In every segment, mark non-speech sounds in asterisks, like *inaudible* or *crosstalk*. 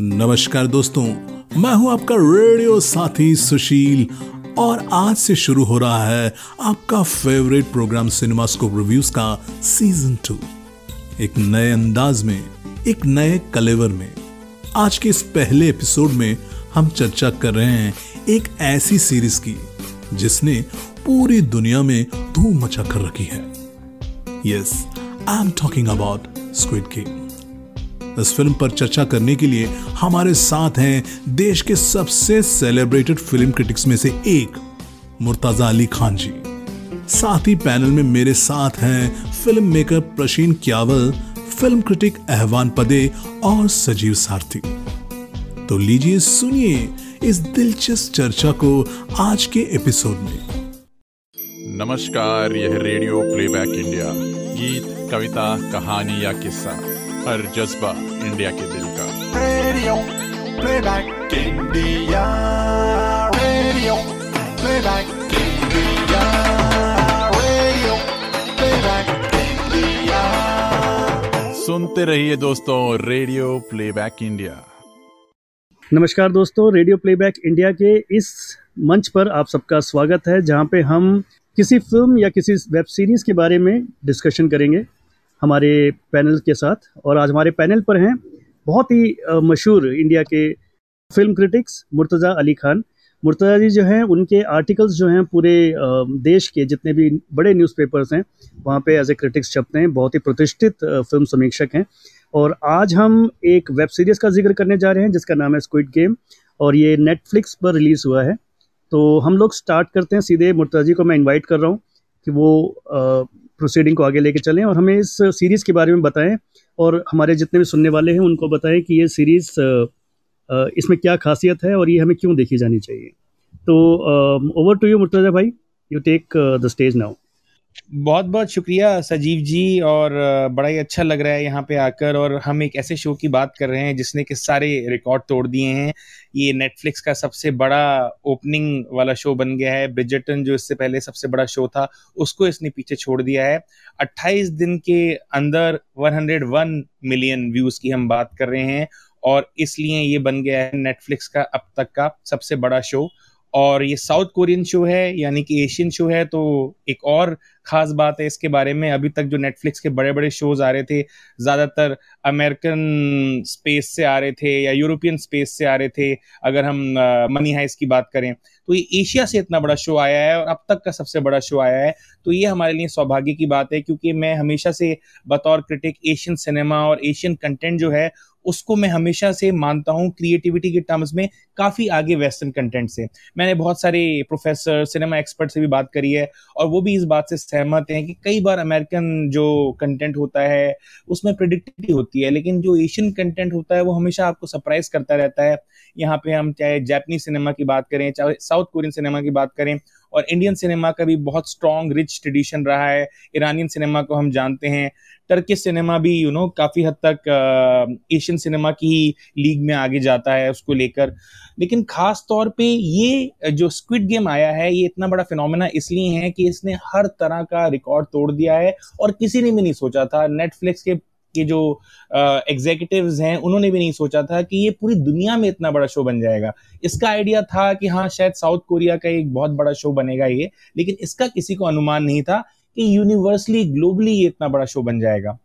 नमस्कार दोस्तों, मैं हूँ आपका रेडियो साथी सुशील और आज से शुरू हो रहा है आपका फेवरेट प्रोग्राम सिनेमास्कोप रिव्यूज़ का सीज़न टू एक नए अंदाज में, एक नए कलेवर में। आज के इस पहले एपिसोड में हम चर्चा कर रहे हैं एक ऐसी सीरीज़ की, जिसने पूरी दुनिया में धूम मचा कर रखी है। Yes I am talking about Squid Game इस फ़िल्म पर चर्चा करने के लिए हमारे साथ हैं देश के सबसे सेलिब्रेटेड फ़िल्म क्रिटिक्स में से एक, मुर्ताजा अली खान जी। साथ ही पैनल में मेरे साथ हैं film maker Prasheen Kyawal film critic Ahwan Pade और सजीव सारथी। तो लीजिए सुनिए इस दिलचस्प चर्चा को आज के एपिसोड में। नमस्कार, यह रेडियो प्लेबैक इंडिया गीत, कविता, कहानी या किस्सा। हर जज्बा इंडिया के दिल का। Radio Playback India Radio Playback India Radio Playback India सुनते रहिए दोस्तों रेडियो प्लेबैक इंडिया नमस्कार दोस्तों रेडियो प्लेबैक इंडिया के इस मंच पर आप सबका स्वागत है जहाँ पे हम किसी फ़िल्म या किसी वेब सीरीज़ के बारे में डिस्कशन करेंगे। हमारे पैनल के साथ और आज हमारे पैनल पर हैं बहुत ही मशहूर इंडिया के फ़िल्म क्रिटिक्स मुर्तज़ा अली खान। मुर्तज़ा जी जो हैं, उनके आर्टिकल्स जो हैं पूरे देश के जितने भी बड़े न्यूज़पेपर्स हैं, वहाँ पे एज ए क्रिटिक्स छपते हैं, बहुत ही प्रतिष्ठित फ़िल्म समीक्षक हैं। और आज हम एक वेब सीरीज़ का ज़िक्र करने जा रहे हैं, जिसका नाम है स्क्विड गेम और ये नेटफ्लिक्स पर रिलीज़ हुआ है। तो हम लोग स्टार्ट करते हैं, सीधे मुर्तज़ा जी को मैं इन्वाइट कर रहा हूँ कि वो प्रोसीडिंग को आगे लेके चलें और हमें इस सीरीज़ के बारे में बताएँ और हमारे जितने भी सुनने वाले हैं, उनको बताएँ कि ये सीरीज़ इसमें क्या खासियत है और ये हमें क्यों देखी जानी चाहिए। तो ओवर टू यू मुर्तज़ा भाई. You take the stage now बहुत बहुत शुक्रिया सजीव जी और बड़ा ही अच्छा लग रहा है यहाँ पे आकर और हम एक ऐसे शो की बात कर रहे हैं जिसने कि सारे रिकॉर्ड तोड़ दिए हैं। ये नेटफ्लिक्स का सबसे बड़ा ओपनिंग वाला शो बन गया है। ब्रिजटन जो इससे पहले सबसे बड़ा शो था, उसको इसने पीछे छोड़ दिया है। 28 दिन के अंदर 101 मिलियन व्यूज़ की हम बात कर रहे हैं और इसलिए ये बन गया है नेटफ्लिक्स का अब तक का सबसे बड़ा शो। और ये साउथ कोरियन शो है, यानी कि एशियन शो है तो एक और खास बात है इसके बारे में। अभी तक जो नेटफ्लिक्स के बड़े बड़े शोज़ आ रहे थे, ज़्यादातर अमेरिकन स्पेस से आ रहे थे या यूरोपियन स्पेस से आ रहे थे, अगर हम मनी हाइस की बात करें तो ये एशिया से इतना बड़ा शो आया है और अब तक का सबसे बड़ा शो आया है। तो ये हमारे लिए सौभाग्य की बात है, क्योंकि मैं हमेशा से बतौर क्रिटिक एशियन सिनेमा और एशियन कंटेंट जो है उसको मैं हमेशा से मानता हूँ क्रिएटिविटी के टर्म्स में काफ़ी आगे वेस्टर्न कंटेंट से। मैंने बहुत सारे प्रोफेसर सिनेमा एक्सपर्ट से भी बात करी है और वो भी इस बात से सहमत हैं कि कई बार अमेरिकन जो कंटेंट होता है, उसमें प्रिडिक्टिविटी होती है, लेकिन जो एशियन कंटेंट होता है वो हमेशा आपको सरप्राइज़ करता रहता है। यहाँ पे हम चाहे जापानीज सिनेमा की बात करें, चाहे साउथ कोरियन सिनेमा की बात करें और इंडियन सिनेमा का भी बहुत स्ट्रॉन्ग रिच ट्रेडिशन रहा है। ईरानियन सिनेमा को हम जानते हैं। टर्किश सिनेमा भी यू नो काफ़ी हद तक एशियन सिनेमा की ही लीग में आगे जाता है उसको लेकर। लेकिन खास तौर पे ये, जो स्क्विड गेम आया है, ये इतना बड़ा फिनोमेना इसलिए है कि इसने हर तरह का रिकॉर्ड तोड़ दिया है और किसी ने भी नहीं सोचा था। नेटफ्लिक्स के के जो एग्जीक्यूटिव्स हैं, उन्होंने भी नहीं सोचा था कि ये पूरी दुनिया में इतना बड़ा शो बन जाएगा। इसका आइडिया था कि हाँ शायद साउथ कोरिया का एक बहुत बड़ा शो बनेगा ये, लेकिन इसका किसी को अनुमान नहीं था कि यूनिवर्सली ग्लोबली ये इतना बड़ा शो बन जाएगा।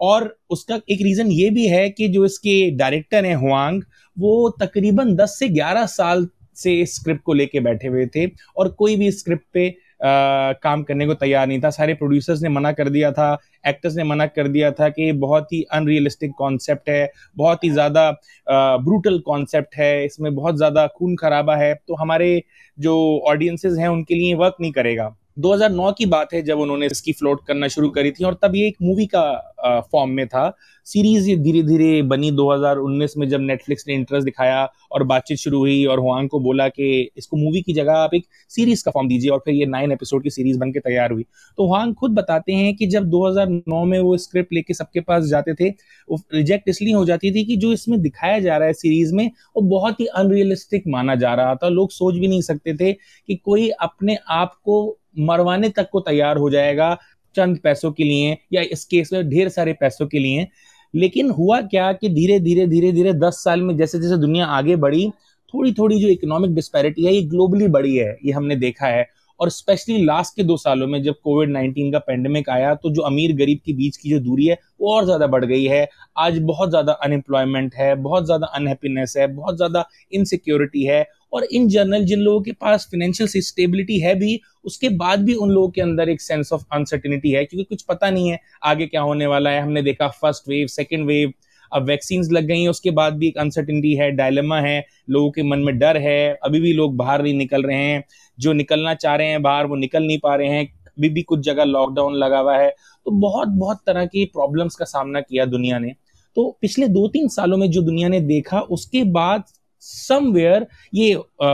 और उसका एक रीजन ये भी है कि जो इसके डायरेक्टर हैं हुआंग वो तकरीबन 10 से 11 साल से स्क्रिप्ट को लेके बैठे हुए थे और कोई भी स्क्रिप्ट पे काम करने को तैयार नहीं था। सारे प्रोड्यूसर्स ने मना कर दिया था एक्टर्स ने मना कर दिया था कि बहुत ही अनरियलिस्टिक कॉन्सेप्ट है, बहुत ही ज़्यादा ब्रूटल कॉन्सेप्ट है, इसमें बहुत ज़्यादा खून खराबा है। तो हमारे जो ऑडियंसेस हैं, उनके लिए वर्क नहीं करेगा। 2009 की बात है जब उन्होंने इसकी फ्लोट करना शुरू करी थी और तब ये एक मूवी का फॉर्म में था। सीरीज़ धीरे धीरे बनी 2019 में जब नेटफ्लिक्स ने इंटरेस्ट दिखाया और बातचीत शुरू हुई और हुआंग को बोला कि इसको मूवी की जगह आप एक सीरीज़ का फॉर्म दीजिए और फिर ये नाइन एपिसोड की सीरीज़ बन के तैयार हुई। तो हुआंग खुद बताते हैं कि जब 2009 में वो स्क्रिप्ट लेके सबके पास जाते थे, वो रिजेक्ट इसलिए हो जाती थी कि जो इसमें दिखाया जा रहा है सीरीज़ में, वो बहुत ही अनरियलिस्टिक माना जा रहा था। लोग सोच भी नहीं सकते थे कि कोई अपने आप को मरवाने तक को तैयार हो जाएगा। चंद पैसों के लिए या इस केस में ढेर सारे पैसों के लिए। लेकिन हुआ क्या कि धीरे धीरे धीरे धीरे दस साल में जैसे जैसे दुनिया आगे बढ़ी, थोड़ी थोड़ी जो इकोनॉमिक डिस्पैरिटी है, ये ग्लोबली बढ़ी है, ये हमने देखा है। और स्पेशली लास्ट के दो सालों में जब कोविड नाइन्टीन का पेंडेमिक आया तो जो अमीर गरीब के बीच की जो दूरी है, वो और ज़्यादा बढ़ गई है। आज बहुत ज़्यादा अनएम्प्लॉयमेंट है, बहुत ज़्यादा अनहैप्पीनेस है, बहुत ज़्यादा इनसिक्योरिटी है और इन जनरल जिन लोगों के पास फाइनेंशियल स्टेबिलिटी है भी, उसके बाद भी उन लोगों के अंदर एक सेंस ऑफ़ अनसर्टिनिटी है, क्योंकि कुछ पता नहीं है आगे क्या होने वाला है। हमने देखा फ़र्स्ट वेव सेकेंड वेव अब वैक्सीन लग गई हैं, उसके बाद भी एक अनसर्टिनिटी है डायलेमा है, लोगों के मन में डर है, अभी भी लोग बाहर नहीं निकल रहे हैं, जो निकलना चाह रहे हैं बाहर वो निकल नहीं पा रहे हैं, अभी भी कुछ जगह लॉकडाउन लगा हुआ है तो बहुत बहुत तरह की प्रॉब्लम्स का सामना किया दुनिया ने। तो पिछले दो तीन सालों में जो दुनिया ने देखा, उसके बाद समवेयर ये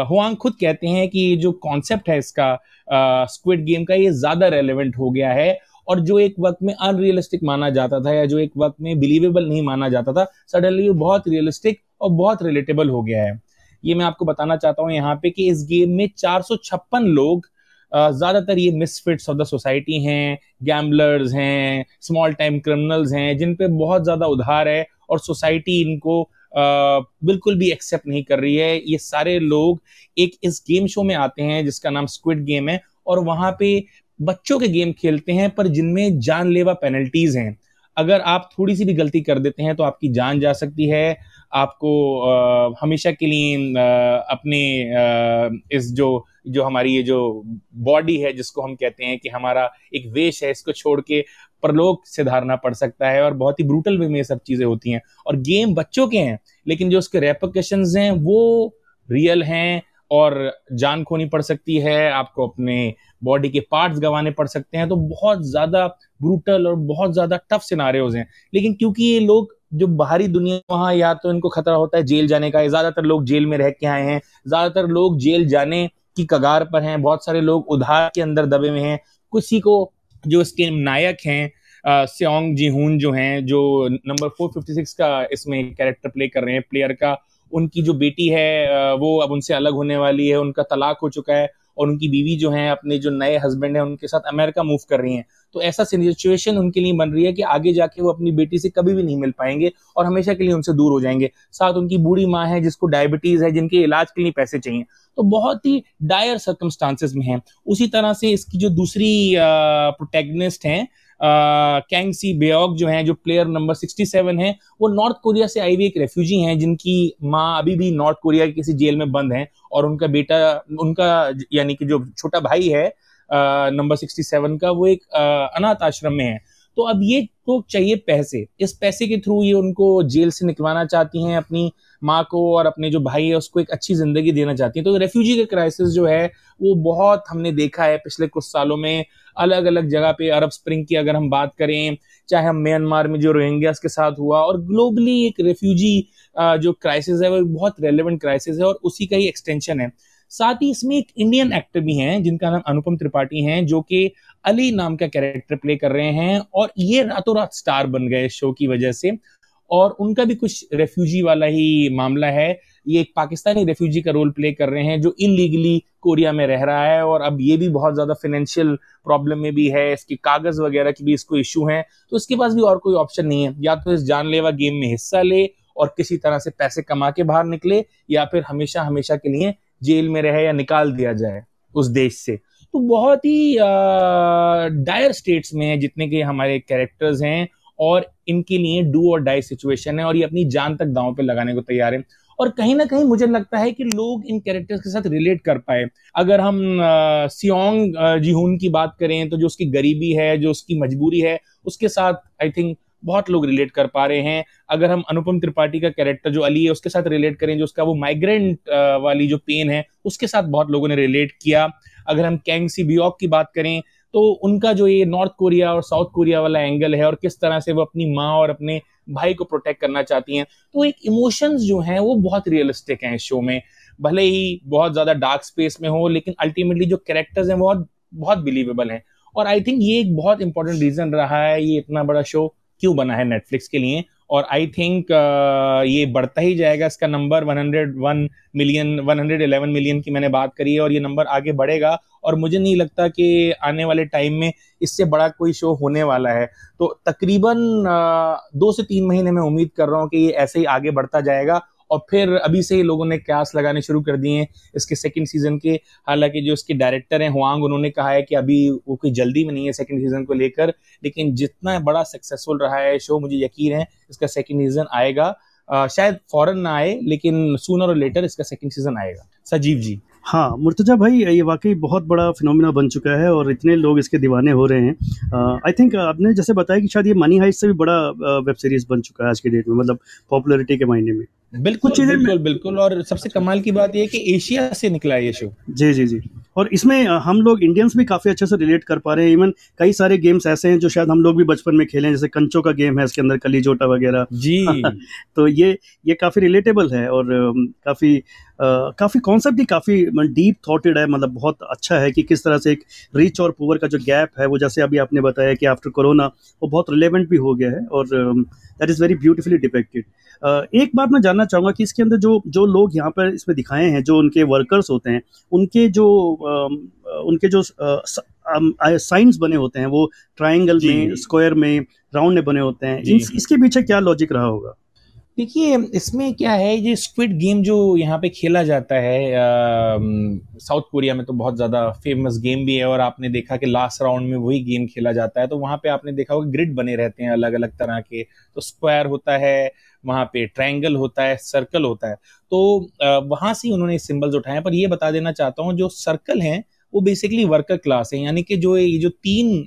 हुआंग खुद कहते हैं कि ये जो कॉन्सेप्ट है इसका स्क्विड गेम का, ये ज़्यादा रेलिवेंट हो गया है और जो एक वक्त में अनरियलिस्टिक माना जाता था या जो एक वक्त में बिलीवेबल नहीं माना जाता था सडनली वो बहुत रियलिस्टिक और बहुत रिलेटेबल हो गया है। ये मैं आपको बताना चाहता हूँ यहाँ पे कि इस गेम में चार सौ छप्पन लोग ज़्यादातर ये मिसफिट्स ऑफ़ द सोसाइटी हैं गैम्बलर्स हैं स्मॉल टाइम क्रिमिनल्स हैं, जिन पे बहुत ज़्यादा उधार है और सोसाइटी इनको बिल्कुल भी एक्सेप्ट नहीं कर रही है। ये सारे लोग एक इस गेम शो में आते हैं जिसका नाम स्क्विड गेम है और वहाँ पे बच्चों के गेम खेलते हैं पर जिनमें जानलेवा पेनल्टीज हैं। अगर आप थोड़ी सी भी गलती कर देते हैं तो आपकी जान जा सकती है। आपको आ, हमेशा के लिए आ, अपने आ, इस जो जो हमारी ये जो बॉडी है जिसको हम कहते हैं कि हमारा एक वेश है इसको छोड़ के परलोक से धारना पड़ सकता है और बहुत ही ब्रूटल वे में ये सब चीज़ें होती हैं। और गेम बच्चों के हैं लेकिन जो उसके रेपोकेशन हैं वो रियल हैं और जान खोनी पड़ सकती है, आपको अपने बॉडी के पार्ट्स गंवाने पड़ सकते हैं तो बहुत ज़्यादा ब्रूटल और बहुत ज़्यादा टफ सिनारियोज हैं। लेकिन क्योंकि ये लोग जो बाहरी दुनिया वहाँ या तो इनको खतरा होता है जेल जाने का ज़्यादातर लोग जेल में रह के आए हैं, ज़्यादातर लोग जेल जाने की कगार पर हैं, बहुत सारे लोग उधार के अंदर दबे हुए हैं। किसी को जो इसके नायक हैं स्योंग जीहून जो हैं, जो नंबर 456 का इसमें कैरेक्टर प्ले कर रहे हैं प्लेयर का उनकी जो बेटी है वो अब उनसे अलग होने वाली है, उनका तलाक हो चुका है और उनकी बीवी जो है, अपने जो नए हस्बैंड है, उनके साथ अमेरिका मूव कर रही हैं। तो ऐसा सिचुएशन उनके लिए बन रही है कि आगे जाके वो अपनी बेटी से कभी भी नहीं मिल पाएँगे और हमेशा के लिए उनसे दूर हो जाएँगे। साथ उनकी बूढ़ी माँ है, जिसको डायबिटीज़ है, जिनके इलाज के लिए पैसे चाहिए। तो बहुत ही डायर सर्कमस्टांसेस में है। उसी तरह से इसकी जो दूसरी प्रोटेगनिस्ट हैं कैंगसी बेग जो हैं, जो प्लेयर नंबर 67 है, वो नॉर्थ कोरिया से आई हुई एक रेफ्यूजी हैं, जिनकी माँ अभी भी नॉर्थ कोरिया की किसी जेल में बंद है, और उनका बेटा, उनका यानी कि जो छोटा भाई है नंबर 67 का, वो एक अनाथ आश्रम में है। तो अब ये तो चाहिए पैसे। इस पैसे के थ्रू ये उनको जेल से निकलवाना चाहती हैं अपनी माँ को और अपने जो भाई है, उसको एक अच्छी ज़िंदगी देना चाहती हैं। तो रेफ्यूजी का क्राइसिस जो है, वो बहुत हमने देखा है पिछले कुछ सालों में। अलग अलग जगह पे अरब स्प्रिंग की अगर हम बात करें, चाहे हम म्यांमार में जो रोहिंग्यास के साथ हुआ और ग्लोबली एक रेफ्यूजी जो क्राइसिस है, वो बहुत रेलिवेंट क्राइसिस है और उसी का ही एक्सटेंशन है। साथ ही इसमें एक इंडियन एक्टर भी हैं, जिनका नाम अनुपम त्रिपाठी हैं, जो कि अली नाम का कैरेक्टर प्ले कर रहे हैं और ये रातों रात स्टार बन गए शो की वजह से। और उनका भी कुछ रेफ्यूजी वाला ही मामला है। ये एक पाकिस्तानी रेफ्यूजी का रोल प्ले कर रहे हैं जो इनलीगली कोरिया में रह रहा है और अब ये भी बहुत ज़्यादा फाइनेंशियल प्रॉब्लम में भी है। इसके कागज़ वगैरह की भी इसको इश्यू है। तो इसके पास भी और कोई ऑप्शन नहीं है। या तो इस जानलेवा गेम में हिस्सा ले और किसी तरह से पैसे कमा के बाहर निकले या फिर हमेशा हमेशा के लिए जेल में रहे या निकाल दिया जाए उस देश से। तो बहुत ही डायर स्टेट्स में है जितने के हमारे कैरेक्टर्स हैं और इनके लिए डू और डाई सिचुएशन है और ये अपनी जान तक दांव पे लगाने को तैयार है। और कहीं ना कहीं मुझे लगता है कि लोग इन कैरेक्टर्स के साथ रिलेट कर पाए। अगर हम सियोंग जीहून की बात करें तो जो उसकी गरीबी है, जो उसकी मजबूरी है, उसके साथ आई थिंक बहुत लोग रिलेट कर पा रहे हैं। अगर हम अनुपम त्रिपाठी का कैरेक्टर जो अली है उसके साथ रिलेट करें, जो उसका वो माइग्रेंट वाली जो पेन है, उसके साथ बहुत लोगों ने रिलेट किया। अगर हम कैंग सी बियोक की बात करें तो उनका जो ये नॉर्थ कोरिया और साउथ कोरिया वाला एंगल है और किस तरह से वो अपनी माँ और अपने भाई को प्रोटेक्ट करना चाहती हैं तो एक इमोशंस जो हैं वो बहुत रियलिस्टिक हैं इस शो में। भले ही बहुत ज़्यादा डार्क स्पेस में हो, लेकिन अल्टीमेटली जो कैरेक्टर्स हैं बहुत बहुत बिलीवेबल हैं। और आई थिंक ये एक बहुत इंपॉर्टेंट रीजन रहा है, ये इतना बड़ा शो क्यों बना है नेटफ्लिक्स के लिए? और आई थिंक uh, ये बढ़ता ही जाएगा इसका नंबर 101 मिलियन 111 मिलियन की मैंने बात करी है और ये नंबर आगे बढ़ेगा और मुझे नहीं लगता कि आने वाले टाइम में इससे बड़ा कोई शो होने वाला है। तो तकरीबन uh, दो से तीन महीने में उम्मीद कर रहा हूँ कि ये ऐसे ही आगे बढ़ता जाएगा और फिर अभी से ही लोगों ने क्यास लगाने शुरू कर दिए हैं इसके सेकंड सीज़न के। हालाँकि जो इसके डायरेक्टर हैं हुआंग उन्होंने कहा है कि अभी वो कोई जल्दी में नहीं है सेकंड सीज़न को लेकर लेकिन जितना बड़ा सक्सेसफुल रहा है शो मुझे यकीन है इसका सेकंड सीज़न आएगा। आ, शायद फॉरन ना आए लेकिन सूनर और लेटर इसका सेकंड सीज़न आएगा। सजीव जी। हाँ मुर्तजा भाई ये वाकई बहुत बड़ा फिनोमिना बन चुका है और इतने लोग इसके दीवाने हो रहे हैं। आई थिंक आपने जैसे बताया कि शायद ये मनी हाइस्ट से भी बड़ा वेब सीरीज़ बन चुका है आज के डेट में मतलब पॉपुलरिटी के मायने में। बिल्कुल चीज़ें बिल्कुल बिल्कुल। और सबसे कमाल की बात यह कि एशिया से निकला ये शो जी जी जी। और इसमें हम लोग इंडियंस भी काफ़ी अच्छे से रिलेट कर पा रहे हैं। इवन कई सारे गेम्स ऐसे हैं जो शायद हम लोग भी बचपन में खेले हैं। जैसे कंचो का गेम है इसके अंदर कली जोटा वगैरह। जी। *laughs* तो ये ये काफ़ी रिलेटेबल है और काफ़ी काफ़ी कॉन्सेप्ट ही काफ़ी डीप थॉटेड है। मतलब बहुत अच्छा है कि किस तरह से एक रिच और पुअर का जो गैप है वो जैसे अभी आपने बताया कि आफ्टर कोरोना वो बहुत रिलेवेंट भी हो गया है। और that is very beautifully depicted एक बात मैं जानना चाहूँगा कि इसके अंदर जो जो लोग यहाँ पर इसमें दिखाए हैं जो उनके वर्कर्स होते हैं उनके जो उनके जो साइंस बने होते हैं वो ट्राइंगल में स्क्वायर में राउंड में बने होते हैं। इस, इसके पीछे क्या लॉजिक रहा होगा? देखिए इसमें क्या है ये स्क्विड गेम जो यहाँ पे खेला जाता है साउथ कोरिया में तो बहुत ज़्यादा फ़ेमस गेम भी है और आपने देखा कि लास्ट राउंड में वही गेम खेला जाता है। तो वहाँ पे आपने देखा होगा ग्रिड बने रहते हैं अलग अलग तरह के। तो स्क्वायर होता है वहाँ पे ट्रायंगल होता है सर्कल होता है। तो वहाँ से उन्होंने सिंबल्स उठाए पर ये बता देना चाहता हूँ, जो सर्कल हैं, वो बेसिकली वर्कर क्लास है। यानी कि जो ये जो तीन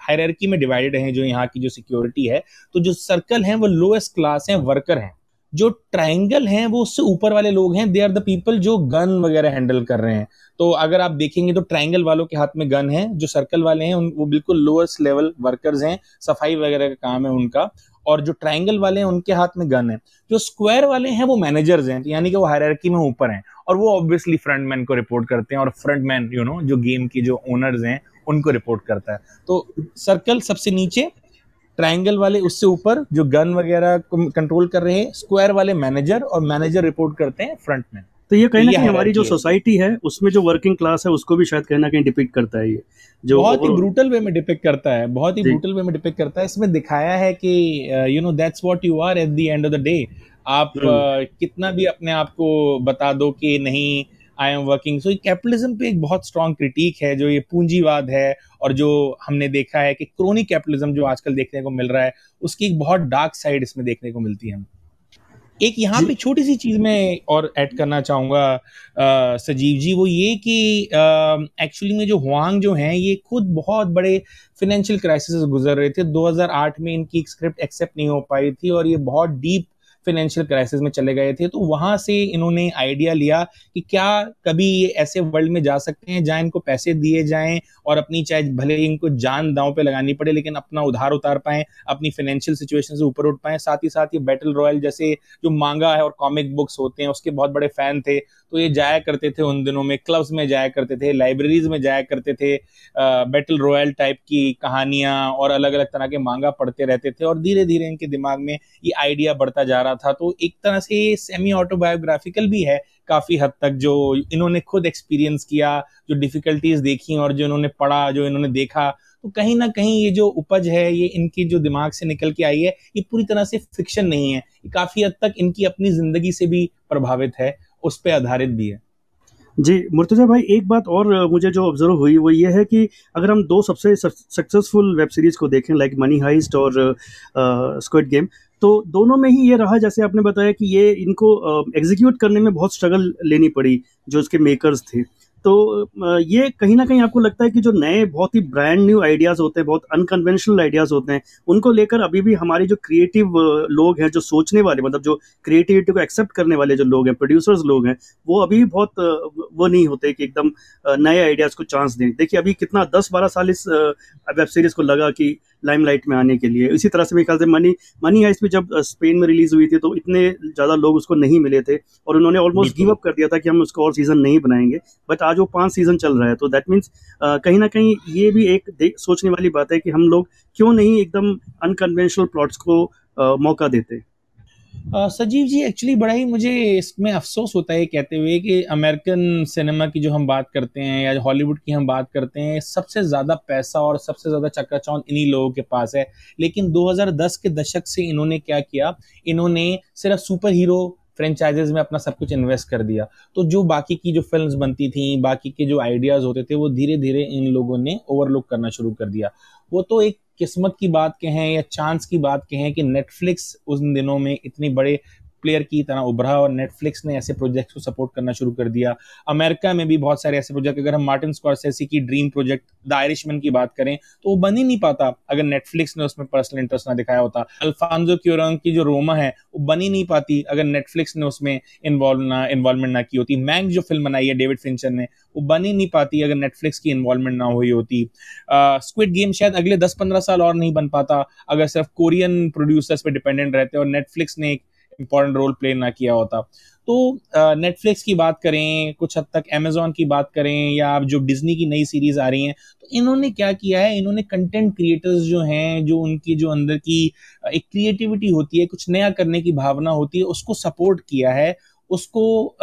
हायरकी में डिवाइडेड हैं, जो यहाँ की जो सिक्योरिटी है तो जो सर्कल हैं, वो लोएस्ट क्लास हैं वर्कर हैं। जो ट्रायंगल हैं, वो उससे ऊपर वाले लोग हैं। दे आर द पीपल जो गन वगैरह हैंडल कर रहे हैं। तो अगर आप देखेंगे तो ट्रायंगल वालों के हाथ में गन है, जो सर्कल वाले हैं वो बिल्कुल लोएस्ट लेवल वर्कर्स हैं। सफ़ाई वगैरह का काम है उनका। और जो ट्राइंगल वाले हैं, उनके हाथ में गन है। जो स्क्वायर वाले हैं, वो मैनेजर्स हैं, यानी कि वो हायरार्की में ऊपर हैं। और वो ऑब्वियसली फ्रंट मैन को रिपोर्ट करते हैं और फ्रंट मैन यू नो जो गेम की जो ओनर्स हैं, उनको रिपोर्ट करता है। तो सर्कल सबसे नीचे ट्राइंगल वाले उससे ऊपर, जो गन वगैरह कंट्रोल कर रहे हैं स्क्वायर वाले मैनेजर और मैनेजर रिपोर्ट करते हैं फ्रंटमैन तो ये कहीं ना कहीं हमारी जो सोसाइटी है उसमें जो वर्किंग क्लास है उसको भी शायद कहीं ना कहीं डिपिक्ट करता है ये। जो बहुत ही ब्रूटल वे में डिपिक्ट करता है बहुत ही ब्रूटल वे में डिपिक्ट करता है। इसमें दिखाया है कि you know that's what you are at the end of the day आप uh, कितना भी अपने आप को बता दो कि नहीं I am working so capitalism पे एक बहुत स्ट्रॉन्ग क्रिटिक है जो ये पूंजीवाद है और जो हमने देखा है कि क्रोनिक कैपिटलिज्म जो आजकल देखने को मिल रहा है उसकी एक बहुत डार्क साइड इसमें देखने को मिलती है। एक यहाँ पे छोटी सी चीज़ मैं और ऐड करना चाहूँगा सजीव जी वो ये कि एक्चुअली में जो हुआंग जो हैं ये खुद बहुत बड़े फिनेंशियल क्राइसिस गुजर रहे थे। 2008 में इनकी एक स्क्रिप्ट एक्सेप्ट नहीं हो पाई थी और ये बहुत डीप फाइनेंशियल क्राइसिस में चले गए थे तो वहाँ से इन्होंने आइडिया लिया कि क्या कभी ये ऐसे वर्ल्ड में जा सकते हैं जहाँ इनको पैसे दिए जाएँ और अपनी चाहे भले ही इनको जान दांव पे लगानी पड़े, लेकिन अपना उधार उतार पाए, अपनी फाइनेंशियल सिचुएशन से ऊपर उठ पाए। साथ ही साथ ये बैटल रॉयल जैसे जो मांगा है और कॉमिक बुक्स होते हैं, उसके बहुत बड़े फ़ैन थे तो ये जाया करते थे उन दिनों में क्लब्स में जाया करते थे लाइब्रेरीज में जाया करते थे बैटल रॉयल टाइप की कहानियाँ और अलग अलग तरह के मांगा पढ़ते रहते थे और धीरे धीरे इनके दिमाग में ये आइडिया बढ़ता जा रहा था तो एक तरह से सेमी ऑटोबायोग्राफिकल भी है काफ़ी हद तक, जो इन्होंने खुद एक्सपीरियंस किया, जो डिफिकल्टीज देखी और जो इन्होंने पढ़ा, जो इन्होंने देखा। तो कहीं ना कहीं ये जो उपज है, ये इनकी जो दिमाग से निकल के आई है, ये पूरी तरह से फिक्शन नहीं है। ये काफ़ी हद तक इनकी अपनी ज़िंदगी से भी प्रभावित है, उस पर आधारित भी है। जी, मुर्तजा भाई, एक बात और मुझे जो ऑब्ज़र्व हुई, वो ये है कि अगर हम दो सबसे सक्सेसफुल वेब सीरीज़ को देखें लाइक मनी हाइस्ट और स्क्विड गेम तो दोनों में ही ये रहा, जैसे आपने बताया कि ये इनको एग्जीक्यूट करने में बहुत स्ट्रगल लेनी पड़ी, जो इसके मेकर्स थे। तो ये कहीं ना कहीं आपको लगता है कि जो नए बहुत ही ब्रांड न्यू आइडियाज़ होते हैं, बहुत अनकन्वेंशनल आइडियाज़ होते हैं, उनको लेकर अभी भी हमारे जो क्रिएटिव लोग हैं, जो सोचने वाले मतलब जो क्रिएटिविटी को एक्सेप्ट करने वाले जो लोग हैं प्रोड्यूसर्स लोग हैं, वो अभी भी बहुत वो नहीं होते कि एकदम नए आइडियाज़ को चांस दें। देखिए, अभी कितना दस बारह साल इस वेब सीरीज़ को लगा कि लाइमलाइट में आने के लिए। इसी तरह से मेरे ख्याल से मनी मनी हाइस भी जब स्पेन में रिलीज़ हुई थी तो इतने ज़्यादा लोग उसको नहीं मिले थे और उन्होंने ऑलमोस्ट गिव अप कर दिया था कि हम उसको और सीज़न नहीं बनाएँगे। बट आज वो पाँच सीज़न चल रहा है तो दैट मीन्स कहीं ना कहीं ये भी एक सोचने वाली बात है कि हम लोग क्यों नहीं एकदम अनकन्वेंशनल प्लॉट्स को मौका देते। अ, सजीव जी एक्चुअली बड़ा ही मुझे इसमें अफसोस होता है कहते हुए कि अमेरिकन सिनेमा की जो हम बात करते हैं या हॉलीवुड की हम बात करते हैं, सबसे ज़्यादा पैसा और सबसे ज़्यादा चक्काचौंध इन्हीं लोगों के पास है। लेकिन 2010 के दशक से इन्होंने क्या किया? इन्होंने सिर्फ़ सुपर हीरो फ्रेंचाइजेज में अपना सब कुछ इन्वेस्ट कर दिया। तो जो बाकी की जो फ़िल्म बनती थी, बाकी के जो आइडियाज़ होते थे, वो धीरे धीरे इन लोगों ने ओवरलुक करना शुरू कर दिया। वो तो एक किस्मत की बात कहें या चांस की बात कहें कि नेटफ्लिक्स उन दिनों में इतनी बड़े प्लेयर की तरह उभरा और नेटफ्लिक्स ने ऐसे प्रोजेक्ट्स को सपोर्ट करना शुरू कर दिया। अमेरिका में भी बहुत सारे ऐसे प्रोजेक्ट अगर हम मार्टिन स्कॉर्सेसी की ड्रीम प्रोजेक्ट द आयरिशमैन की बात करें तो वो बन ही नहीं पाता, अगर नेटफ्लिक्स ने उसमें पर्सनल इंटरेस्ट ना दिखाया होता। अल्फांजो क्यूरंग की जो रोमा है, वो बन ही नहीं पाती, अगर नेटफ्लिक्स ने उसमें इन्वॉल्व ना इन्वॉल्वमेंट ना की होती। मैंग जो फ़िल्म बनाई है डेविड फिंचर ने, वो बन ही नहीं पाती, अगर नेटफ्लिक्स की इन्वॉल्वमेंट ना हुई होती। स्क्विड गेम शायद अगले 10-15 साल और नहीं बन पाता, अगर सिर्फ़ कोरियन प्रोड्यूसर्स पे डिपेंडेंट रहते और नेटफ्लिक्स ने एक इंपॉर्टेंट रोल प्ले ना किया होता। तो नेटफ्लिक्स की बात करें, कुछ हद तक अमेजोन की बात करें या अब जो डिज्नी की नई सीरीज़ आ रही हैं तो इन्होंने क्या किया है? इन्होंने कंटेंट क्रिएटर्स जो हैं, जो उनकी, जो अंदर की एक क्रिएटिविटी होती है, कुछ नया करने की भावना होती है, उसको सपोर्ट किया है, उसको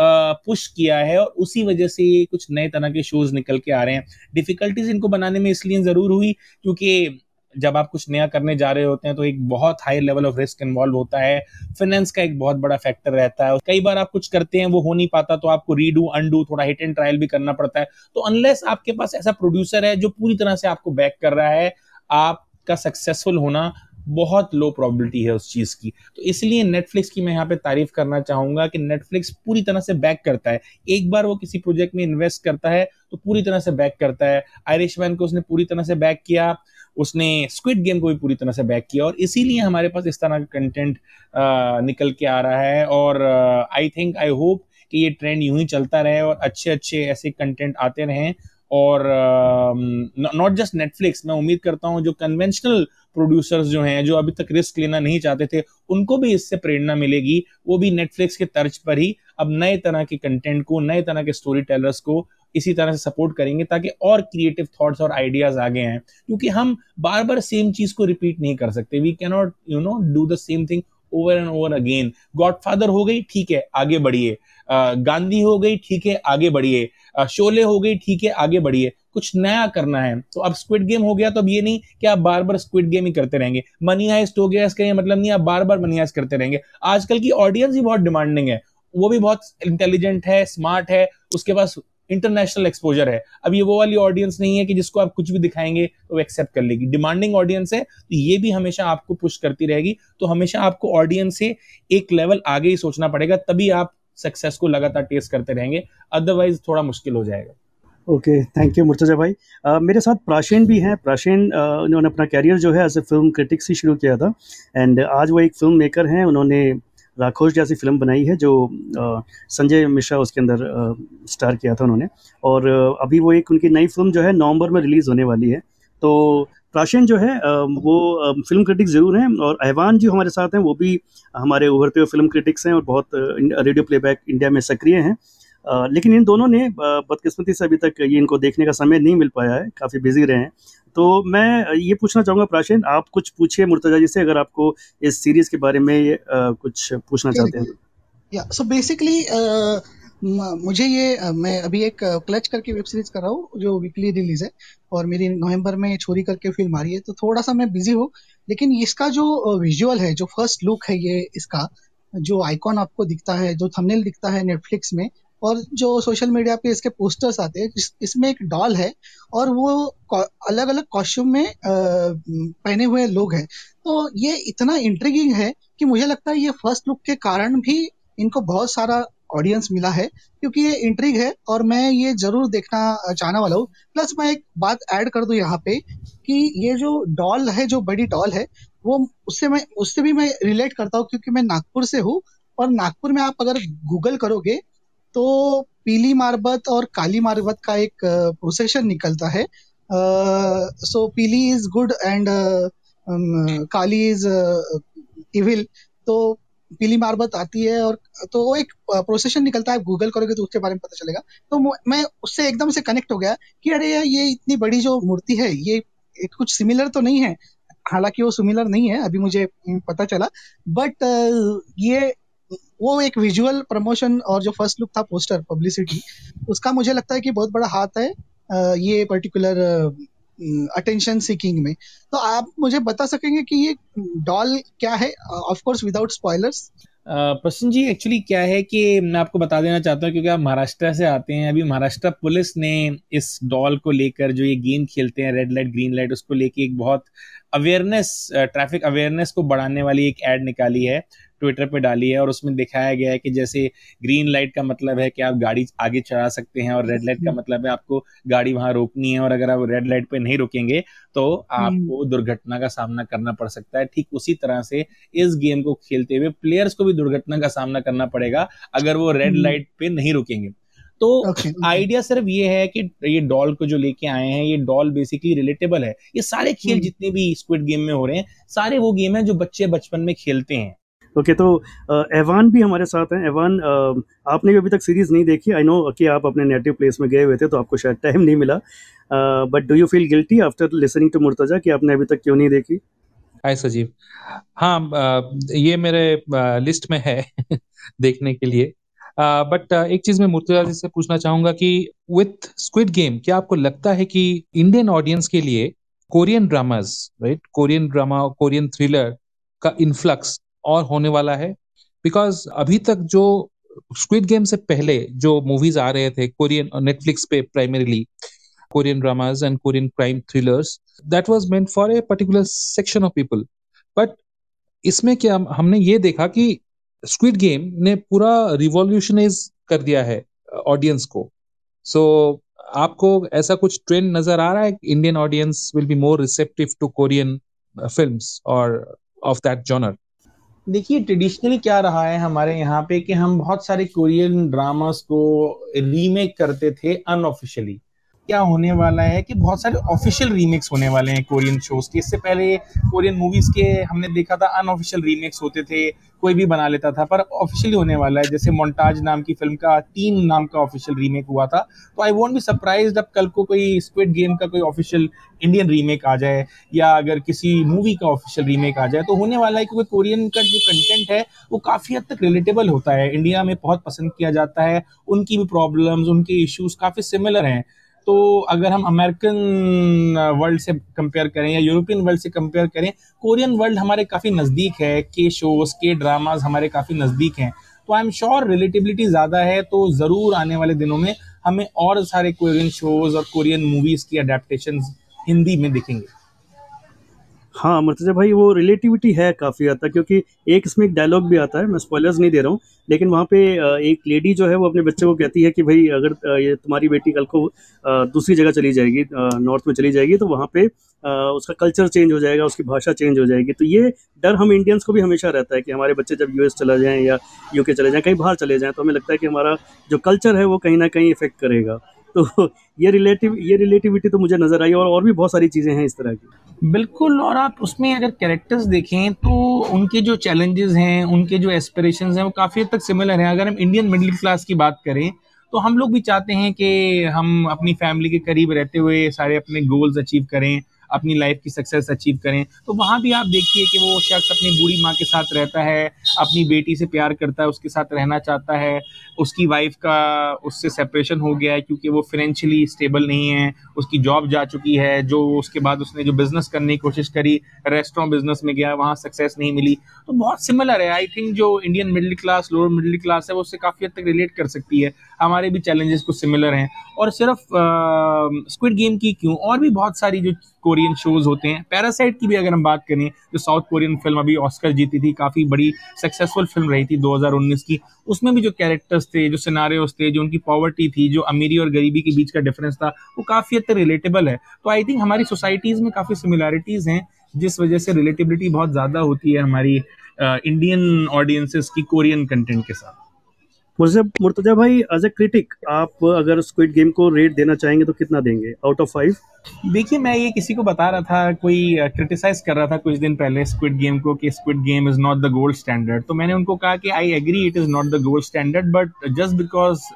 पुश किया है और उसी वजह से कुछ नए तरह के शोज़ निकल के आ रहे हैं। डिफिकल्टीज इनको बनाने में इसलिए ज़रूर हुई, क्योंकि जब आप कुछ नया करने जा रहे होते हैं तो एक बहुत high level of risk involve होता है। फाइनेंस का एक बहुत बड़ा फैक्टर रहता है। कई बार आप कुछ करते हैं, वो हो नहीं पाता तो आपको रीडू अनडू थोड़ा हिट एंड ट्रायल भी करना पड़ता है। तो अनलेस आपके पास ऐसा प्रोड्यूसर है, जो पूरी तरह से आपको बैक कर रहा है, आपका सक्सेसफुल होना बहुत लो प्रोबेबिलिटी है उस चीज़ की। तो इसलिए नेटफ्लिक्स की मैं यहाँ पे तारीफ़ करना चाहूँगा कि नेटफ्लिक्स पूरी तरह से बैक करता है। एक बार वो किसी प्रोजेक्ट में इन्वेस्ट करता है तो पूरी तरह से बैक करता है। आयरिशमैन को उसने पूरी तरह से बैक किया उसने स्क्विड गेम को भी पूरी तरह से बैक किया और इसीलिए हमारे पास इस तरह का कंटेंट निकल के आ रहा है और आई थिंक आई होप कि ये ट्रेंड यूँ ही चलता रहे और अच्छे अच्छे ऐसे कंटेंट आते रहें और नॉट जस्ट नेटफ्लिक्स मैं उम्मीद करता हूँ जो कन्वेंशनल प्रोड्यूसर्स जो हैं, जो अभी तक रिस्क लेना नहीं चाहते थे, उनको भी इससे प्रेरणा मिलेगी। वो भी नेटफ्लिक्स के तर्ज पर ही अब नए तरह के कंटेंट को, नए तरह के स्टोरी टेलर्स को इसी तरह से सपोर्ट करेंगे ताकि और क्रिएटिव थॉट्स और आइडियाज़ आगे आए। क्योंकि हम बार बार सेम चीज़ को रिपीट नहीं कर सकते। We cannot you know do the same thing over and over again Godfather हो गई, ठीक है, आगे बढ़िए। गांधी हो गई, ठीक है, आगे बढ़िए। शोले हो गई, ठीक है, आगे बढ़िए। कुछ नया करना है। तो अब स्क्विड गेम हो गया तो अब ये नहीं कि आप बार बार स्क्विड गेम ही करते रहेंगे। मनी हाइस्ट हो गया, इसका ये मतलब नहीं आप बार बार मनी हाइस्ट करते रहेंगे। आजकल की ऑडियंस ही बहुत डिमांडिंग है। वो भी बहुत इंटेलिजेंट है स्मार्ट है। उसके पास इंटरनेशनल एक्सपोजर है। अब ये वो वाली ऑडियंस नहीं है कि जिसको आप कुछ भी दिखाएँगे तो एक्सेप्ट कर लेगी। डिमांडिंग ऑडियंस है तो ये भी हमेशा आपको पुश करती रहेगी। तो हमेशा आपको ऑडियंस से एक लेवल आगे ही सोचना पड़ेगा तभी आप सक्सेस को लगातार टेस्ट करते रहेंगे। अदरवाइज़ थोड़ा मुश्किल हो जाएगा। ओके थैंक यू मुर्तजा भाई। uh, मेरे साथ प्राचीन भी हैं। प्राचीन uh, उन्होंने अपना कैरियर जो है एज ए फ़िल्म क्रिटिक्स ही शुरू किया था। एंड आज वो एक फ़िल्म मेकर हैं उन्होंने राखोश जैसी फ़िल्म बनाई है जो संजय मिश्रा उसके अंदर स्टार किया था उन्होंने। और अभी वो एक उनकी नई फ़िल्म जो है नवंबर में रिलीज़ होने वाली है। तो प्राशन जो है वो फ़िल्म क्रिटिक ज़रूर हैं और अहवान जी हमारे साथ हैं, वो भी हमारे उभरते हुए फ़िल्म क्रिटिक्स हैं और बहुत रेडियो प्लेबैक इंडिया में सक्रिय हैं। लेकिन इन दोनों ने बदकिस्मती से अभी तक ये इनको देखने का समय नहीं मिल पाया है, काफ़ी बिज़ी रहे हैं। तो मैं ये पूछना चाहूँगा प्राचीन, आप कुछ पूछिए मुर्तजा जी से, अगर आपको इस सीरीज़ के बारे में कुछ पूछना चाहते हैं। या सो बेसिकली मुझे ये मैं अभी एक क्लच करके वेब सीरीज़ कर रहा हूँ, जो वीकली रिलीज़ है, और मेरी नवंबर में छोरी करके फ़िल्म आ रही है तो थोड़ा सा मैं बिज़ी हूँ, लेकिन इसका जो विजुअल है, जो फ़र्स्ट लुक है ये इसका, जो आइकॉन आपको दिखता है, जो थंबनेल दिखता है नेटफ्लिक्स में और जो सोशल मीडिया पे इसके पोस्टर्स आते हैं इसमें एक डॉल है और वो अलग अलग कॉस्ट्यूम में पहने हुए लोग हैं। तो ये इतना इंट्रीगिंग है कि मुझे लगता है ये फ़र्स्ट लुक के कारण भी इनको बहुत सारा ऑडियंस मिला है, क्योंकि ये इंट्रीग है और मैं ये ज़रूर देखना चाहने वाला हूँ। प्लस मैं एक बात ऐड कर दूँ यहाँ पे कि ये जो डॉल है, जो बड़ी डॉल है, वो उससे मैं, उससे भी मैं रिलेट करता हूँ, क्योंकि मैं नागपुर से हूँ और नागपुर में आप अगर गूगल करोगे तो पीली मार्बत और काली मार्बत का एक प्रोसेशन निकलता है। So Pili is good and Kali is evil तो पीली मार्बत आती है और तो वो एक प्रोसेशन निकलता है। गूगल करोगे तो उसके बारे में पता चलेगा। तो मैं उससे एकदम से कनेक्ट हो गया कि अरे यार, ये इतनी बड़ी जो मूर्ति है, ये कुछ सिमिलर तो नहीं है। हालाँकि वो सिमिलर नहीं है, अभी मुझे पता चला। बट ये वो एक विजुअल प्रमोशन और जो फ़र्स्ट लुक था पोस्टर पब्लिसिटी उसका मुझे लगता है कि बहुत बड़ा हाथ है ये पर्टिकुलर अटेंशन सीकिंग में। तो आप मुझे बता सकेंगे कि ये डॉल क्या है? ऑफ़ कोर्स विदाउट स्पॉयलर्स प्रसन्न जी एक्चुअली क्या है कि मैं आपको बता देना चाहता हूँ, क्योंकि आप महाराष्ट्र से आते हैं। अभी महाराष्ट्र पुलिस ने इस डॉल को लेकर जो ये गेम खेलते हैं रेड लाइट ग्रीन लाइट उसको लेके एक बहुत अवेयरनेस ट्रैफ़िक अवेयरनेस को बढ़ाने वाली एक एड निकाली है ट्विटर पे डाली है और उसमें दिखाया गया है कि जैसे ग्रीन लाइट का मतलब है कि आप गाड़ी आगे चढ़ा सकते हैं और रेड लाइट का हम्म। मतलब है आपको गाड़ी वहाँ रोकनी है और अगर आप रेड लाइट पे नहीं रुकेंगे तो आपको हम्म। दुर्घटना का सामना करना पड़ सकता है ठीक उसी तरह से इस गेम को खेलते हुए प्लेयर्स को भी दुर्घटना का सामना करना पड़ेगा अगर वो रेड लाइट हम्म। पे नहीं रुकेंगे तो आइडिया okay, सिर्फ़ ये है कि ये डॉल को जो लेके आए हैं ये डॉल बेसिकली रिलेटेबल है। ये सारे खेल जितने भी स्क्विड गेम में हो रहे हैं सारे वो गेम है जो बच्चे बचपन में खेलते हैं। ओके okay, तो एवान भी हमारे साथ हैं। एवान आपने भी अभी तक सीरीज़ नहीं देखी। आई नो कि आप अपने नेटिव प्लेस में गए हुए थे तो आपको शायद टाइम नहीं मिला। But do you feel guilty after listening to Murtaza कि आपने अभी तक क्यों नहीं देखी? हाय सजीव हाँ ये मेरे लिस्ट में है *laughs* देखने के लिए। बट एक चीज़ मैं मुर्तजा जी से पूछना चाहूँगा कि विथ स्क्विड गेम क्या आपको लगता है कि इंडियन ऑडियंस के लिए Korean dramas right Korean drama Korean thriller का इन्फ्लक्स और होने वाला है? बिकॉज़ अभी तक जो स्क्विड गेम से पहले जो मूवीज़ आ रहे थे कोरियन नेटफ्लिक्स पे primarily Korean dramas and Korean crime thrillers that was meant for a particular section of people but इसमें क्या हमने ये देखा कि स्क्विड गेम ने पूरा रिवॉल्यूशनाइज कर दिया है ऑडियंस को। सो so, आपको ऐसा कुछ ट्रेंड नज़र आ रहा है? Indian audience will be more receptive to Korean films और ऑफ़ दैट जॉनर देखिए ट्रेडिशनली क्या रहा है हमारे यहाँ पे कि हम बहुत सारे कोरियन ड्रामास को रीमेक करते थे अनऑफिशियली क्या होने वाला है कि बहुत सारे ऑफिशियल रीमेक्स होने वाले हैं कोरियन शोज़ के। इससे पहले कोरियन मूवीज़ के हमने देखा था अनऑफिशियल रीमेक्स होते थे, कोई भी बना लेता था, पर ऑफिशियली होने वाला है। जैसे मोन्टाज नाम की फ़िल्म का टीम नाम का ऑफिशियल रीमेक हुआ था। तो आई वोंट बी सरप्राइज़ अब कल को कोई स्क्विड गेम का कोई ऑफिशियल इंडियन रीमेक आ जाए, या अगर किसी मूवी का ऑफिशियल रीमेक आ जाए तो होने वाला है क्योंकि कोरियन का जो कंटेंट है, वो काफ़ी हद तक रिलेटेबल होता है। इंडिया में बहुत पसंद किया जाता है, उनकी भी प्रॉब्लम्स उनके इश्यूज़ काफ़ी सिमिलर हैं। तो अगर हम अमेरिकन वर्ल्ड से कंपेयर करें या यूरोपियन वर्ल्ड से कंपेयर करें कोरियन वर्ल्ड हमारे काफ़ी नज़दीक है, के शोज़ के ड्रामाज हमारे काफ़ी नज़दीक हैं। तो आई एम श्योर रिलेटिबिलिटी ज़्यादा है तो ज़रूर आने वाले दिनों में हमें और सारे कोरियन शोज़ और कोरियन मूवीज़ की अडेप्टशन हिंदी में दिखेंगे। हाँ मर्तजा भाई, वो रिलेटिविटी है काफ़ी हद तक, क्योंकि एक इसमें एक डायलॉग भी आता है, मैं स्पॉयलर्स नहीं दे रहा हूँ, लेकिन वहाँ पे एक लेडी जो है, वो अपने बच्चे को कहती है कि भाई, अगर ये तुम्हारी बेटी कल को दूसरी जगह चली जाएगी नॉर्थ में चली जाएगी तो वहाँ पे उसका कल्चर चेंज हो जाएगा, उसकी भाषा चेंज हो जाएगी। तो ये डर हम इंडियंस को भी हमेशा रहता है कि हमारे बच्चे जब यूएस चला जाएँ या यूके चले जाएँ, कहीं बाहर चले जाएँ तो हमें लगता है कि हमारा जो कल्चर है, वो कहीं ना कहीं इफ़ेक्ट करेगा। *laughs* तो ये रिलेटिव ये रिलेटिविटी तो मुझे नज़र आई और और भी बहुत सारी चीज़ें हैं इस तरह की। बिल्कुल, और आप उसमें अगर कैरेक्टर्स देखें तो उनके जो चैलेंजेस हैं, उनके जो एस्पिरेशन हैं, वो काफ़ी हद तक सिमिलर हैं। अगर हम इंडियन मिडिल क्लास की बात करें तो हम लोग भी चाहते हैं कि हम अपनी फैमिली के करीब रहते हुए सारे अपने गोल्स अचीव करें। अपनी लाइफ की सक्सेस अचीव करें तो वहाँ भी आप देखिए कि वो शख्स अपनी बूढ़ी माँ के साथ रहता है, अपनी बेटी से प्यार करता है, उसके साथ रहना चाहता है, उसकी वाइफ का उससे सेपरेशन हो गया है क्योंकि वो फाइनेंशियली स्टेबल नहीं है, उसकी जॉब जा चुकी है, जो उसके बाद उसने जो बिज़नेस करने की कोशिश करी रेस्टोरेंट बिज़नेस में गया, वहाँ सक्सेस नहीं मिली। तो बहुत सिमिलर है। आई थिंक जो Indian middle class lower middle class है, वो उससे काफ़ी हद तक रिलेट कर सकती है। हमारे भी चैलेंजेस कुछ सिमिलर हैं। और सिर्फ़ स्क्विड गेम की क्यों? और भी बहुत सारी जो कोरियन शोज़ होते हैं। पैरासाइट की भी अगर हम बात करें तो साउथ कोरियन फ़िल्म अभी ऑस्कर जीती थी, काफ़ी बड़ी सक्सेसफुल फ़िल्म रही थी 2019 की। उसमें भी जो कैरेक्टर्स थे, जो सिनारियोस थे, जो उनकी पॉवर्टी थी, जो अमीरी और गरीबी के बीच का डिफरेंस था, वो काफ़ी हद तक रिलेटेबल है। तो आई थिंक हमारी सोसाइटीज़ में काफ़ी सिमिलैरिटीज़ हैं, जिस वजह से रिलेटिबिलिटी बहुत ज़्यादा होती है हमारी इंडियन ऑडियंसेस की कोरियन कंटेंट के साथ। मुझे मुर्तजा भाई एज ए क्रिटिक आप अगर स्क्विड गेम को रेट देना चाहेंगे तो कितना देंगे? आउट ऑफ़ फाइव देखिए मैं ये किसी को बता रहा था कोई क्रिटिसाइज कर रहा था कुछ दिन पहले स्क्विड गेम को कि Squid Game is not the gold standard तो मैंने उनको कहा कि I agree it is not the gold standard but just because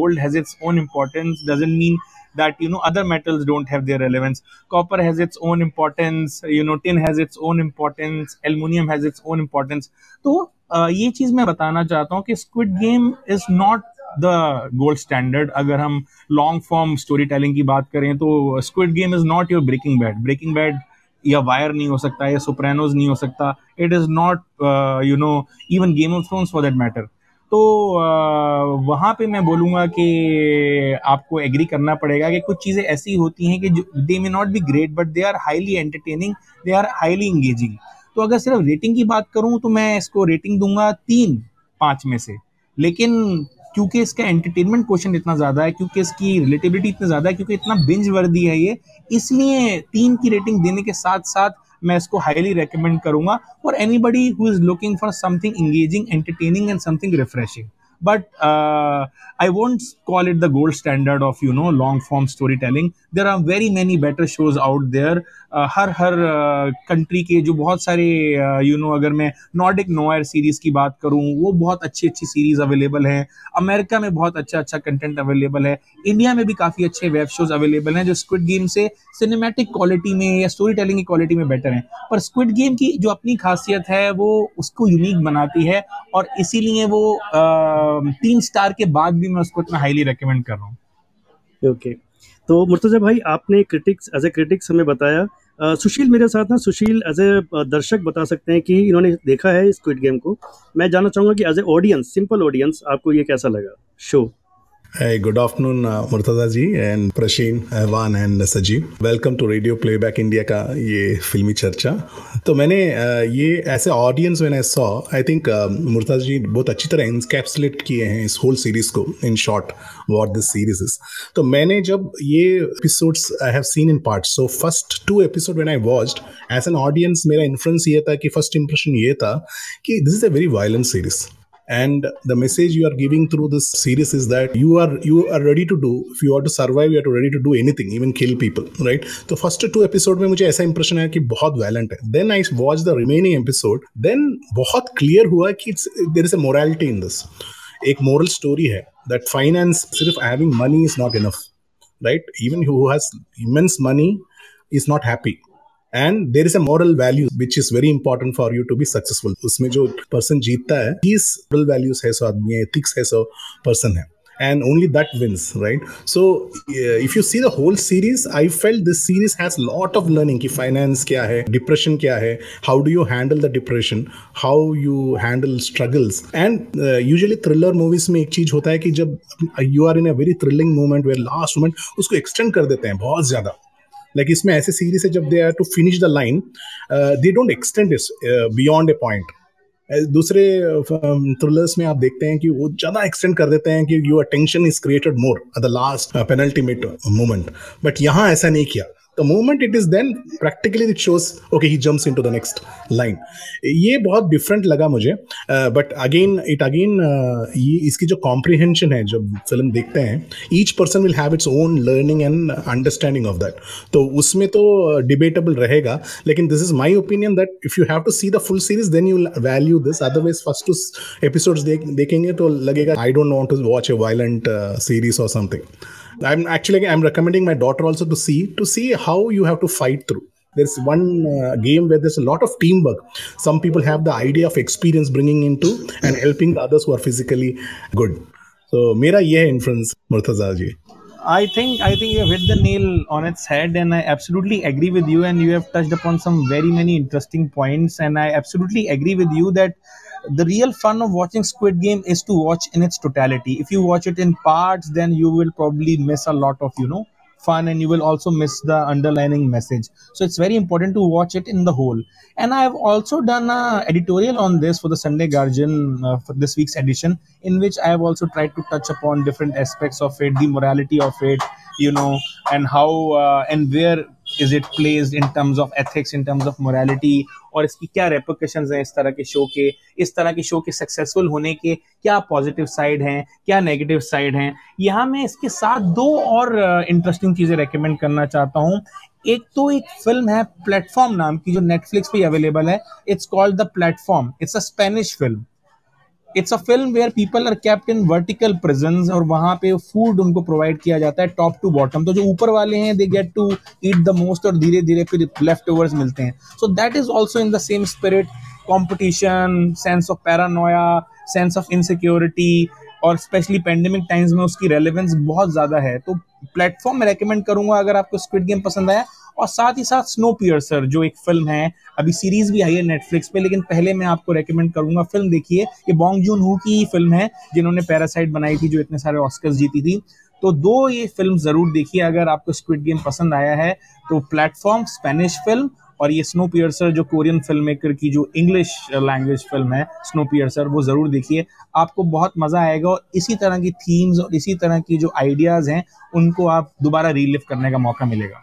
gold has its own importance doesn't mean that you know other metals don't have their relevance. Copper has its own importance you know tin has its own importance aluminum has its own importance. तो uh, ये चीज़ मैं बताना चाहता हूँ कि Squid Game is not the gold standard अगर हम long form storytelling की बात करें तो Squid Game is not your Breaking Bad Breaking Bad या वायर नहीं हो सकता या सुप्रेनोज नहीं हो सकता. It is not you know even Game of Thrones for that matter तो uh, वहाँ पे मैं बोलूँगा कि आपको एग्री करना पड़ेगा कि कुछ चीज़ें ऐसी होती हैं कि they may not be great but they are highly entertaining they are highly engaging तो अगर सिर्फ़ रेटिंग की बात करूँ तो मैं इसको रेटिंग दूँगा तीन, पाँच में से। लेकिन क्योंकि इसका एंटरटेनमेंट क्वेश्चन इतना ज़्यादा है, क्योंकि इसकी रिलेटिविटी इतनी ज़्यादा है, क्योंकि इतना बिंज वर्दी है ये, इसलिए तीन की रेटिंग देने के साथ साथ मैं इसको हाईली रेकमेंड करूँगा। For anybody who is looking for something engaging entertaining and something refreshing but I I call it the gold standard of you know long form story storytelling. There are very many better shows out. Uh, हर हर country uh, के जो बहुत सारे you uh, no अगर मैं Nordic Noire series की बात करूँ वो बहुत अच्छी अच्छी सीरीज़ अवेलेबल हैं। अमेरिका में बहुत अच्छा अच्छा कंटेंट अवेलेबल है। इंडिया में भी काफ़ी अच्छे वेब शोज़ अवेलेबल हैं जो स्क्विड गेम से सिनेमैटिक क्वालिटी में या स्टोरी टेलिंग की क्वालिटी में बेटर हैं। पर स्क्विड गेम की जो अपनी खासियत है वो उसको यूनिक बनाती है और इसीलिए वो तीन स्टार के बाद भी मैं उसको इतना हाईली रिकमेंड कर रहा हूँ। ओके तो मुर्तजा भाई आपने क्रिटिक्स एज ए क्रिटिक्स हमें बताया। आ, सुशील मेरे साथ ना सुशील एज ए दर्शक बता सकते हैं कि इन्होंने देखा है इस क्विट गेम को। मैं जानना चाहूँगा कि as a audience simple audience आपको ये कैसा लगा? Show Hey, good afternoon, uh, Murtaza ji and Prashin, Evan and Sajeev. Welcome to Radio Playback India का ये फिल्मी चर्चा तो मैंने uh, ये ऐसे ऑडियंस मैंने सॉ आई थिंक मुर्ताजा जी बहुत अच्छी तरह इंस्कैप्सुलेट किए हैं इस होल सीरीज़ को in short what this series is तो मैंने जब ये episodes I have seen in part so first two episode when I watched as an audience मेरा इन्फ्लुएंस ये था कि फ़र्स्ट इंप्रेशन ये था कि this is a very violent series and the message you are giving through this series is that you are you are ready to do if you are to survive you are ready to do anything even kill people right तो first two episode में मुझे ऐसा impression है कि बहुत violent है then I watch the remaining episode then बहुत clear हुआ कि there is a morality in this एक मोरल स्टोरी है दैट फाइनेंस सिर्फ having money is not enough right even who has immense money is not happy And there is a moral value which is very important for you to be successful उसमें जो person जीतता है moral values है सो आदमी है ethics है so person है and only that wins right so uh, if you see the whole series i felt this series has lot of learning ki finance kya hai depression kya hai how do you handle the depression how you handle struggles and uh, usually thriller movies में एक चीज़ होता है कि जब you are in a very thrilling moment where last moment उसको extend कर देते हैं बहुत ज़्यादा लाइक इसमें ऐसे सीरीज़ है जब they are to finish the line they don't extend it beyond a point दूसरे थ्रिलर्स uh, में आप देखते हैं कि वो ज़्यादा एक्सटेंड कर देते हैं कि your tension is created more at the last penultimate moment but यहाँ ऐसा नहीं किया. The moment it is, then practically it shows, okay, he jumps into the next line. ये बहुत डिफरेंट लगा मुझे बट अगेन इट अगेन ये इसकी जो कॉम्प्रिहेंशन है, जब फ़िल्म देखते हैं each person will have its own learning and understanding of that तो उसमें तो डिबेटेबल रहेगा, लेकिन this is my opinion that if you have to see the full series then you value this otherwise first two episodes देखेंगे तो लगेगा I don't want to watch a violent series और something I'm actually I'm recommending my daughter also to see to see how you have to fight through. There's one uh, game where there's a lot of teamwork. Some people have the idea of experience bringing into and helping the others who are physically good. So, mera ye inference, Murtaza ji. I think I think you have hit the nail on its head, and I absolutely agree with you. And you have touched upon some very many interesting points, and I absolutely agree with you that the real fun of watching Squid Game is to watch in its totality. If you watch it in parts, then you will probably miss a lot of, you know, fun and you will also miss the underlining message. So it's very important to watch it in the whole. And I have also done a editorial on this for the Sunday Guardian uh, for this week's edition, in which I have also tried to touch upon different aspects of it, the morality of it, you know, and how uh, and where is it placed in terms of ethics in terms of morality और इसकी क्या रेपोकेशन हैं इस तरह के show के? इस तरह के शो के सक्सेसफुल होने के क्या पॉजिटिव साइड हैं, क्या नेगेटिव साइड हैं? यहाँ मैं इसके साथ दो और इंटरेस्टिंग चीज़ें रेकमेंड करना चाहता हूँ। एक तो एक फ़िल्म है प्लेटफॉर्म नाम की जो नेटफ्लिक्स पे अवेलेबल है। It's called the platform it's a Spanish film it's a film where people are kept in vertical presence और वहाँ पे फ़ूड उनको प्रोवाइड किया जाता है टॉप टू बॉटम तो जो ऊपर वाले हैं they get to eat the most और धीरे धीरे फिर लेफ़्ट ओवर मिलते हैं. So that is also in the same spirit competition sense of paranoia sense of insecurity और स्पेशली पेंडेमिक टाइम्स में उसकी रेलिवेंस बहुत ज़्यादा है। तो प्लेटफॉर्म में रेकमेंड करूँगा अगर आपको स्क्विड गेम पसंद आया। और साथ ही साथ स्नो पियर्सर जो एक फ़िल्म है, अभी सीरीज़ भी आई है नेटफ्लिक्स पे, लेकिन पहले मैं आपको रेकमेंड करूँगा फ़िल्म देखिए। ये बॉन्ग जून हु की फ़िल्म है, जिन्होंने पैरासाइट बनाई थी, जो इतने सारे ऑस्कर्स जीती थी। तो दो ये फ़िल्म ज़रूर देखिए अगर आपको स्क्विड गेम पसंद आया है। तो प्लेटफॉर्म स्पेनिश फ़िल्म और ये स्नो पियर्सर जो कोरियन फ़िल्म मेकर की जो इंग्लिश लैंग्वेज फ़िल्म है स्नो पियर्सर वो ज़रूर देखिए। आपको बहुत मज़ा आएगा और इसी तरह की थीम्स और इसी तरह की जो आइडियाज़ हैं, उनको आप दोबारा रिलिव करने का मौका मिलेगा।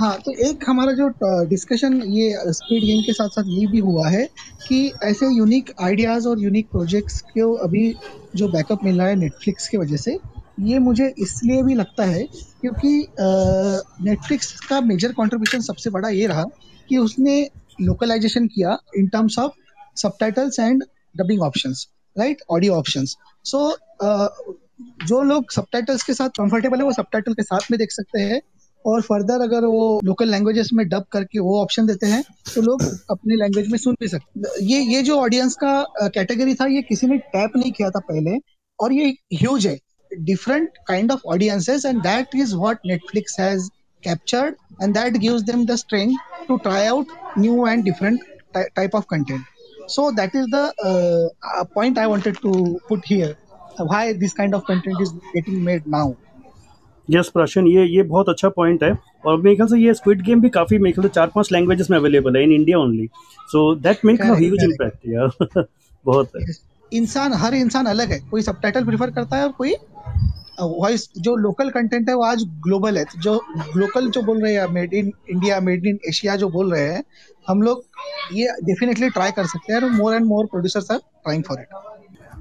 हाँ तो एक हमारा जो डिस्कशन ये स्पीड गेम के साथ साथ ये भी हुआ है कि ऐसे यूनिक आइडियाज़ और यूनिक प्रोजेक्ट्स को अभी जो बैकअप मिल रहा है नेटफ्लिक्स की वजह से? ये मुझे इसलिए भी लगता है क्योंकि नेटफ्लिक्स का मेजर कंट्रीब्यूशन सबसे बड़ा ये रहा कि उसने लोकलाइजेशन किया in terms of subtitles and dubbing options right audio options so जो लोग सबटाइटल्स के साथ कंफर्टेबल है, वो सबटाइटल के साथ में देख सकते हैं और फर्दर अगर वो लोकल लैंग्वेजेस में डब करके वो ऑप्शन देते हैं तो लोग अपने लैंग्वेज में सुन भी सकते ये ये जो ऑडियंस का कैटेगरी था, ये किसी ने टैप नहीं किया था पहले और ये ह्यूज है। different kind of audiences and that is what netflix has captured and that gives them the strength to try out new and different ty- type of content so that is the uh, point i wanted to put here why this kind of content is getting made now yes प्राशन ये ये बहुत अच्छा point है और मेरे ख्याल से ये स्क्विड गेम भी काफ़ी मेरे ख्याल से चार पांच लैंग्वेजेस में अवेलेबल है in India only so that make huge impact यार बहुत है इंसान, हर इंसान अलग है। कोई सबटाइटल प्रेफर करता है और कोई वॉइस जो लोकल कंटेंट है वो आज ग्लोबल है। जो लोकल जो बोल रहे हैं made in India made in Asia जो बोल रहे हैं, हम लोग ये डेफिनेटली ट्राई कर सकते हैं more and more producers are trying for it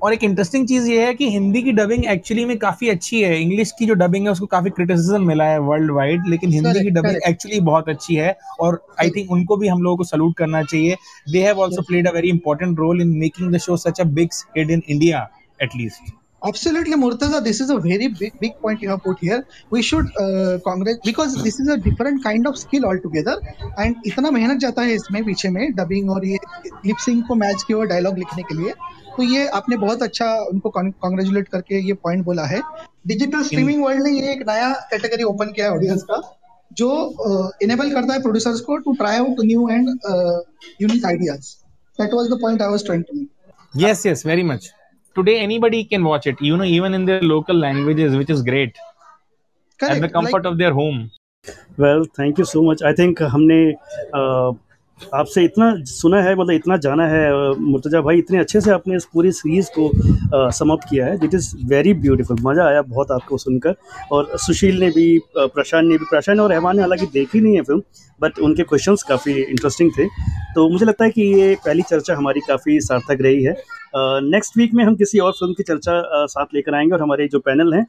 और एक इंटरेस्टिंग चीज़ ये है कि हिंदी की डबिंग एक्चुअली में काफ़ी अच्छी है इंग्लिश की जो डबिंग है उसको काफ़ी क्रिटिसिज्म मिला है वर्ल्ड वाइड लेकिन हिंदी की डबिंग एक्चुअली बहुत अच्छी है और आई थिंक उनको भी हम लोगों को सल्यूट करना चाहिए they have also played a very important role in making the show such a big hit in India at least Absolutely, Murtaza. This is a very big, big point you have put here. We should uh, congratulate because this is a different kind of skill altogether. And इतना मेहनत जाता है इसमें पीछे में dubbing और ये lip sync को मैच किया डायलॉग लिखने के लिए तो ये आपने बहुत अच्छा उनको कॉन्ग्रेचुलेट करके ये पॉइंट बोला है। डिजिटल स्ट्रीमिंग वर्ल्ड ने ये एक नया कैटेगरी ओपन किया है ऑडियंस का जो इनेबल uh, करता है प्रोड्यूसर्स को to try out new and unique ideas that was the point I was trying to make yes yes very much today anybody can watch it you know even in their local languages which is great. Correct. at the comfort like, of their home. Well thank you so much. I think हमने uh, आपसे इतना सुना है मतलब इतना जाना है मुर्तजा भाई, इतने अच्छे से आपने इस पूरी सीरीज़ को समाप्त किया है। इट इज़ वेरी ब्यूटीफुल मज़ा आया बहुत आपको सुनकर। और सुशील ने भी प्रशांत ने भी, प्रशांत और रहमान ने हालाँकि देखी नहीं है फ़िल्म बट उनके क्वेश्चंस काफ़ी इंटरेस्टिंग थे। तो मुझे लगता है कि ये पहली चर्चा हमारी काफ़ी सार्थक रही है। नेक्स्ट वीक में हम किसी और फ़िल्म की चर्चा साथ लेकर आएँगे और हमारे जो पैनल हैं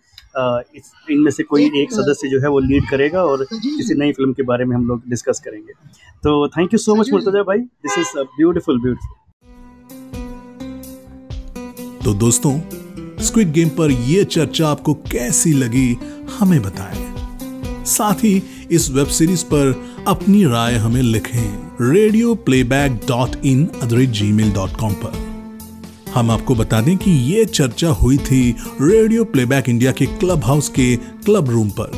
इनमें से कोई एक सदस्य जो है वो लीड करेगा और किसी नई फ़िल्म के बारे में हम लोग डिस्कस करेंगे। तो thank you so much Murtaza भाई। दिस इज़ ब्यूटीफुल ब्यूटीफुल तो दोस्तों स्क्विड गेम पर यह चर्चा आपको कैसी लगी हमें बताएँ। साथ ही इस वेब सीरीज़ पर अपनी राय हमें लिखें। Radio playback dot in at the rate gmail dot com पर। हम आपको बता दें कि ये चर्चा हुई थी रेडियो प्लेबैक इंडिया के क्लब हाउस के क्लब रूम पर,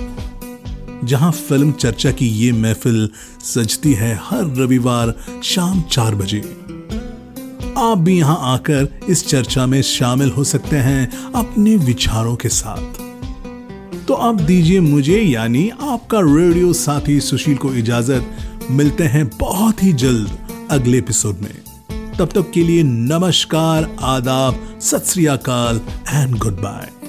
जहाँ फ़िल्म चर्चा की ये महफिल सजती है हर रविवार शाम चार बजे। आप भी यहाँ आकर इस चर्चा में शामिल हो सकते हैं अपने विचारों के साथ। तो आप दीजिए मुझे, यानी आपका रेडियो साथी सुशील को इजाज़त। मिलते हैं बहुत ही जल्द अगले एपिसोड में। तब तक के लिए नमस्कार आदाब सत एंड गुड बाय